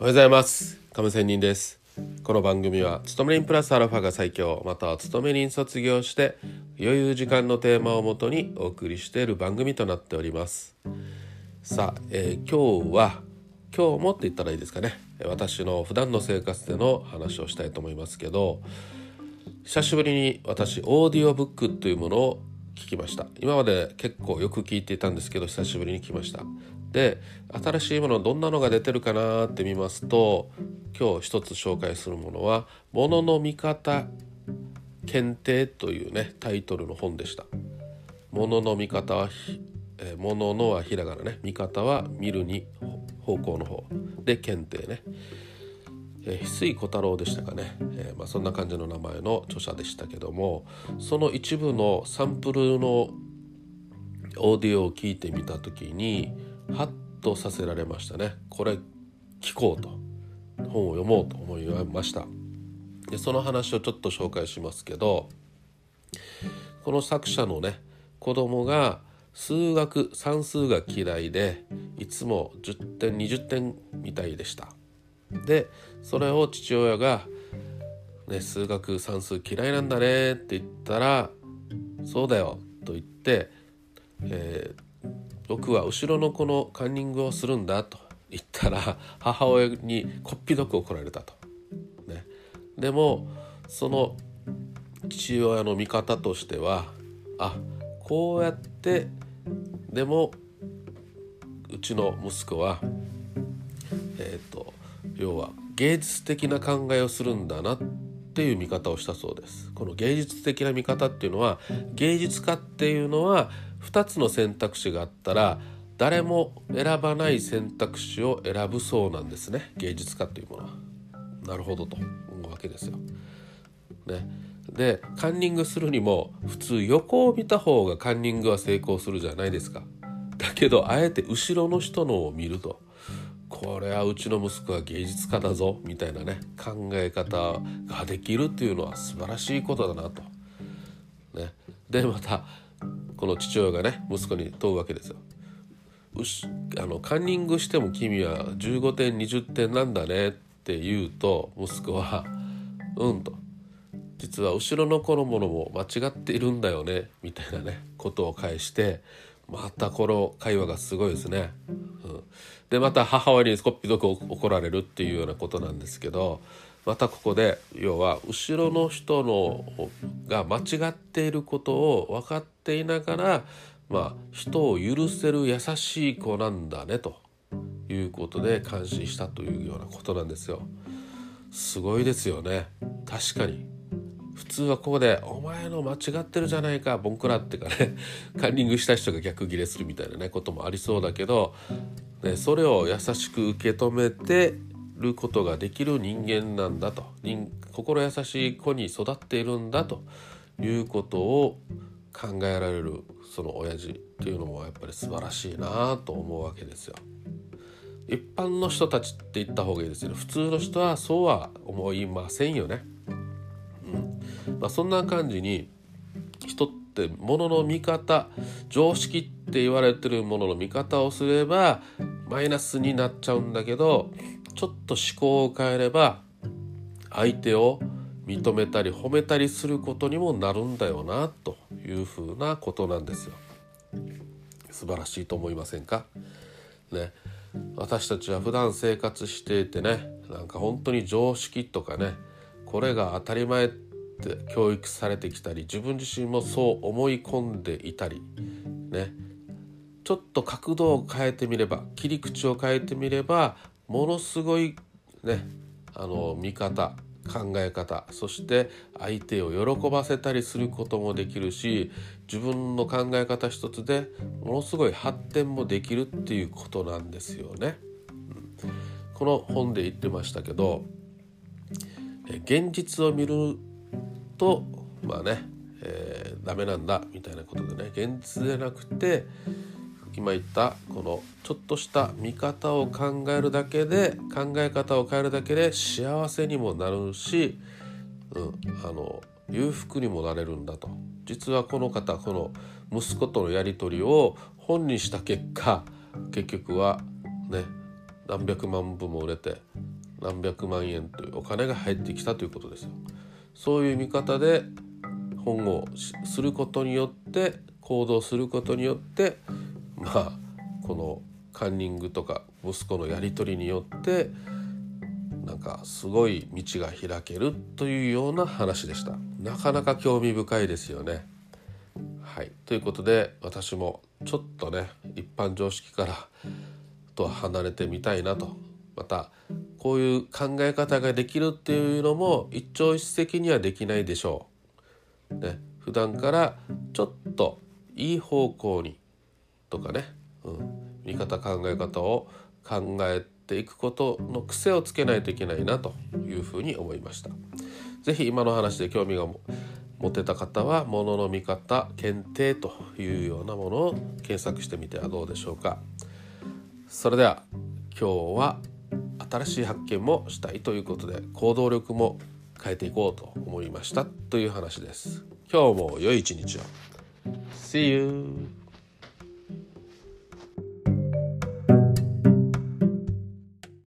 おはようございます。亀仙人です。この番組は勤め人プラスアルファが最強または勤め人卒業して余裕時間のテーマをもとにお送りしている番組となっております。さあ、えー、今日は今日もって言ったらいいですかね。私の普段の生活での話をしたいと思いますけど久しぶりに私オーディオブックというものを聞きました。今まで結構よく聞いていたんですけど久しぶりに聞きました。で新しいものどんなのが出てるかなって見ますと今日一つ紹介するものは「ものの見方検定」というねタイトルの本でした。ものの見方はえー、もののはひらがなね。見方は見るに方向の方。で検定ね、えー、翡翠小太郎でしたかね、えー、まあ、そんな感じの名前の著者でしたけどもその一部のサンプルのオーディオを聞いてみた時にハッとさせられましたね。これ聞こうと。本を読もうと思いました。でその話をちょっと紹介しますけどこの作者のね子供が数学算数が嫌いでいつも10点20点みたいでした。でそれを父親が、ね「数学算数嫌いなんだね」って言ったら「そうだよ」と言って、えー僕は後ろの子のカンニングをするんだと言ったら 母親にこっぴどく怒られたと。ね、でもその父親の見方としてはあこうやってでもうちの息子はえっ、ー、と要は芸術的な考えをするんだなってっていう見方をしたそうです。この芸術的な見方っていうのは芸術家っていうのは2つの選択肢があったら誰も選ばない選択肢を選ぶそうなんですね芸術家というものは。なるほどと思うわけですよ。ね、でカンニングするにも普通横を見た方がカンニングは成功するじゃないですか。だけどあえて後ろの人のを見るとこれはうちの息子は芸術家だぞみたいなね考え方ができるっていうのは素晴らしいことだなと。ね、でまたこの父親がね息子に問うわけですよ。あのカンニングしても君は15点20点なんだねって言うと息子は「うん」と「実は後ろの子のものも間違っているんだよね」みたいなねことを返してまたこの会話がすごいですね。うん、でまた母親にこっぴどく怒られるっていうようなことなんですけどまたここで要は後ろの人のが間違っていることを分かっていながら、まあ、人を許せる優しい子なんだねということで感心したというようなことなんですよ。すごいですよね確かに普通はここで「お前の間違ってるじゃないかボンクラ」ってかねカンニングした人が逆ギレするみたいなねこともありそうだけど、ね、それを優しく受け止めてることができる人間なんだと心優しい子に育っているんだということを考えられるその親父っていうのもやっぱり素晴らしいなと思うわけですよ。一般の人たちって言った方がいいですよね普通の人はそうは思いませんよね。まあ、そんな感じに人ってものの見方常識って言われてるものの見方をすればマイナスになっちゃうんだけどちょっと思考を変えれば相手を認めたり褒めたりすることにもなるんだよなというふうなことなんですよ。素晴らしいと思いませんか？ね私たちは普段生活していてねなんか本当に常識とかねこれが当たり前って教育されてきたり自分自身もそう思い込んでいたりねちょっと角度を変えてみれば切り口を変えてみればものすごいねあの見方考え方そして相手を喜ばせたりすることもできるし自分の考え方一つでものすごい発展もできるっていうことなんですよね。うん、この本で言ってましたけど現実を見るとまあね、えー、ダメなんだみたいなことでね現実でなくて今言ったこのちょっとした見方を考えるだけで考え方を変えるだけで幸せにもなるし、うん、あの裕福にもなれるんだと実はこの方この息子とのやり取りを本にした結果結局はね何百万部も売れて何百万円というお金が入ってきたということですよ。そういう見方で本をすることによって行動することによってまあこのカンニングとか息子のやり取りによってなんかすごい道が開けるというような話でした。なかなか興味深いですよね。はい。ということで私もちょっとね一般常識からとは離れてみたいなと。またこういう考え方ができるっていうのも一朝一夕にはできないでしょう。ね、普段からちょっといい方向にとかね、うん、見方考え方を考えていくことの癖をつけないといけないなというふうに思いました。是非今の話で興味が持てた方はものの見方検定というようなものを検索してみてはどうでしょうか。それでは今日は新しい発見もしたいということで行動力も変えていこうと思いましたという話です。今日も良い一日を。See you!